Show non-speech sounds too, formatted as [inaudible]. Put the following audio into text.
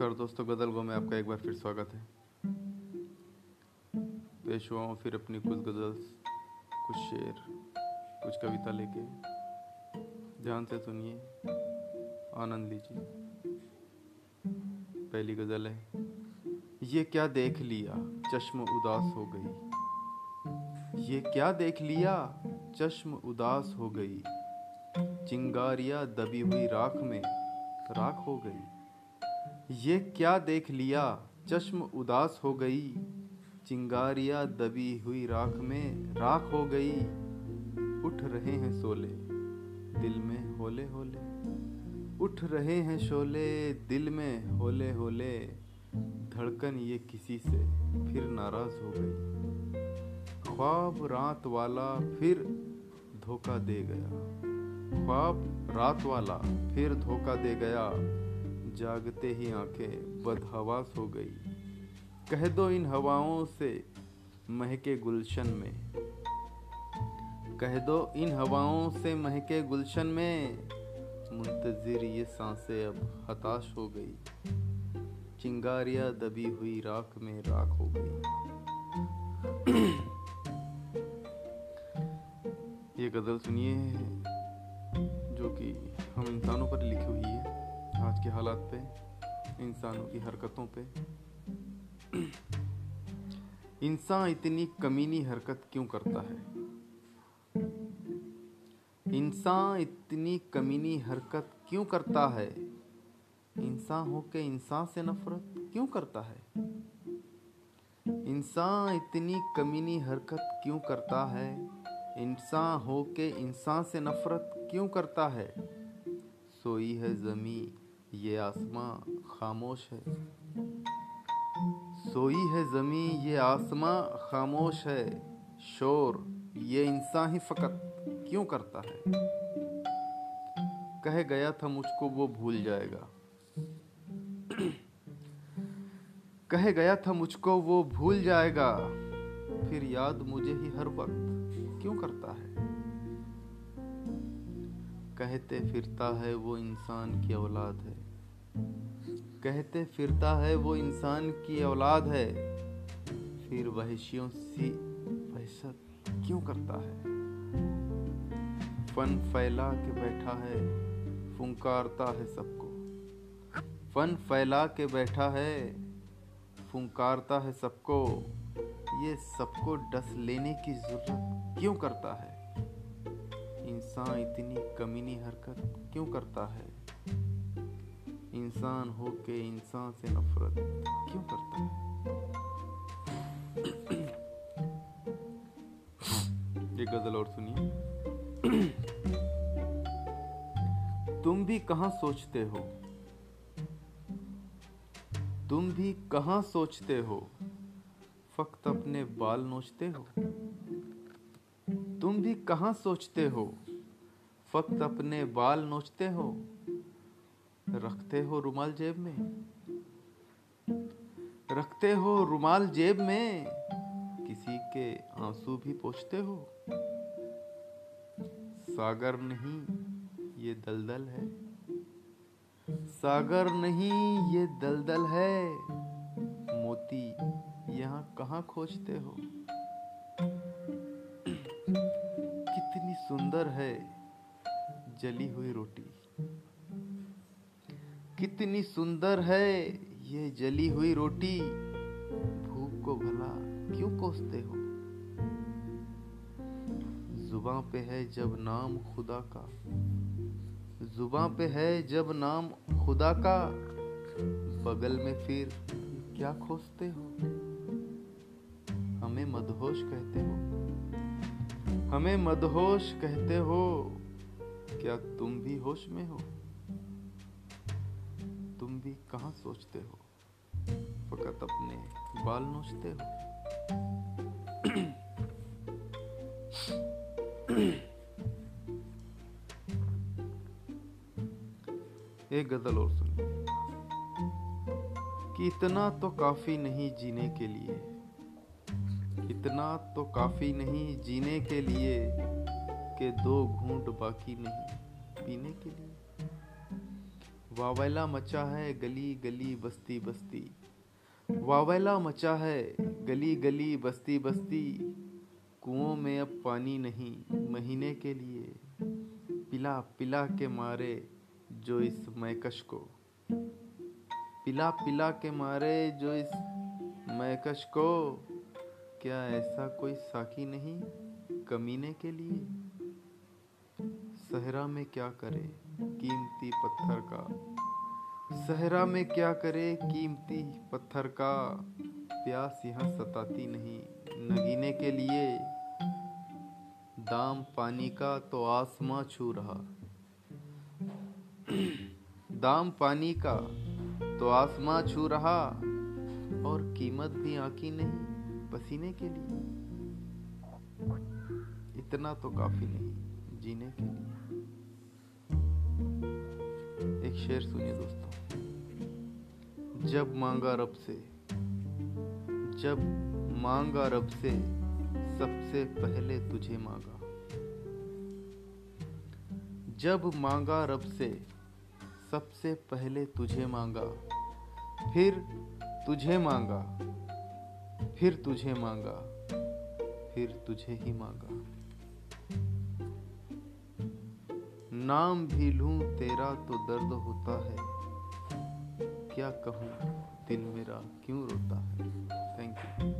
नमस्कार दोस्तों, गज़ल गो में आपका एक बार फिर स्वागत है। पेश हुआ हूँ फिर अपनी कुछ गज़ल, कुछ शेर, कुछ कविता लेके ध्यान से सुनिए, आनंद लीजिए। पहली गज़ल है, ये क्या देख लिया, चश्म उदास हो गई। ये क्या देख लिया, चश्म उदास हो गई। चिंगारिया दबी हुई राख में, राख हो गई। ये क्या देख लिया? चश्म उदास हो गई। चिंगारिया दबी हुई राख में राख हो गई। उठ रहे हैं सोले दिल में होले होले। उठ रहे हैं शोले, दिल में होले होले। धड़कन ये किसी से फिर नाराज़ हो गई। ख्वाब रात वाला फिर धोखा दे गया। ख्वाब रात वाला फिर धोखा दे गया। जागते ही आँखें बदहवास हो गई। कह दो इन हवाओं से महके गुलशन में। कह दो इन हवाओं से महके गुलशन में। मुंतजिर ये साँसें अब हताश हो गई। चिंगारियाँ दबी हुई राख में राख हो गई। ये गज़ल सुनिए जो कि हम इंसानों पर लिखी हुई है। आज के हालात पे, इंसानों की हरकतों पे। इंसान इतनी कमीनी हरकत क्यों करता है? इंसान इतनी कमीनी हरकत क्यों करता है? इंसान हो के इंसान से नफरत क्यों करता है? इंसान इतनी कमीनी हरकत क्यों करता है? इंसान हो के इंसान से नफरत क्यों करता है? सोई है जमी ये आसमां खामोश है। सोई है जमी ये आसमां खामोश है। शोर, ये इंसान ही फकत क्यों करता है? कह गया था मुझको, वो भूल जाएगा। कह गया था मुझको, वो भूल जाएगा। फिर याद मुझे ही हर वक्त क्यों करता है? कहते फिरता है वो इंसान की औलाद है। कहते फिरता है वो इंसान की औलाद है। फिर वहशियों से वहशत क्यों करता है? फन फैला के बैठा है, फुंकारता है सबको। फन फैला के बैठा है, फुंकारता है सबको। ये सबको डस लेने की ज़रूरत क्यों करता है? इंसान इतनी कमीनी हरकत क्यों करता है? इंसान हो के इंसान से नफरत क्यों करता है? ये गज़ल और सुनिए। तुम भी कहाँ सोचते हो? तुम भी कहाँ सोचते हो? फक्त अपने बाल नोचते हो। तुम भी कहाँ सोचते हो? फक्त अपने बाल नोचते हो। रखते हो रुमाल जेब में? रखते हो रुमाल जेब में? किसी के आँसू भी पोछते हो? सागर नहीं, ये दलदल है। सागर नहीं, ये दलदल है। मोती, यहाँ कहाँ खोजते हो? कितनी सुंदर है, जली हुई रोटी। कितनी सुंदर है ये जली हुई रोटी। भूख को भला क्यों कोसते हो? जुबा पे है जब नाम खुदा का। जुबा पे है जब नाम खुदा का। बगल में फिर क्या खोजते हो? हमें मदहोश कहते हो। हमें मदहोश कहते हो, क्या तुम भी होश में हो? तुम भी कहा सोचते हो? फकत अपने बाल नोचते हो? [clears throat] एक गज़ल और सुनिए कि इतना तो काफ़ी नहीं जीने के लिए। इतना तो काफ़ी नहीं जीने के लिए के दो घूंट बाकी नहीं पीने के लिए। वावैला मचा है गली गली बस्ती बस्ती। वावैला मचा है गली गली बस्ती बस्ती। कुओं में अब पानी नहीं महीने के लिए। पिला पिला के मारे जो इस मैकश को। पिला पिला के मारे जो इस मैकश को। क्या ऐसा कोई साकी नहीं कमीने के लिए? सहरा में क्या करे, कीमती पत्थर का। सहरा में क्या करे, कीमती पत्थर का। प्यास यहाँ सताती नहीं, नगीने के लिए। दाम पानी का तो आसमां छू रहा। दाम पानी का तो आसमां छू रहा, और कीमत भी आकी नहीं पसीने के लिए। इतना तो काफ़ी नहीं। जीने के लिए। एक शेर सुनिए दोस्तों। जब मांगा रब से, जब मांगा रब से, सबसे पहले तुझे मांगा। जब मांगा रब से, सबसे पहले तुझे मांगा। फिर तुझे मांगा, फिर तुझे मांगा, फिर तुझे ही मांगा। नाम भी लूँ, तेरा तो दर्द होता है। क्या कहूँ दिल मेरा क्यों रोता है? Thank you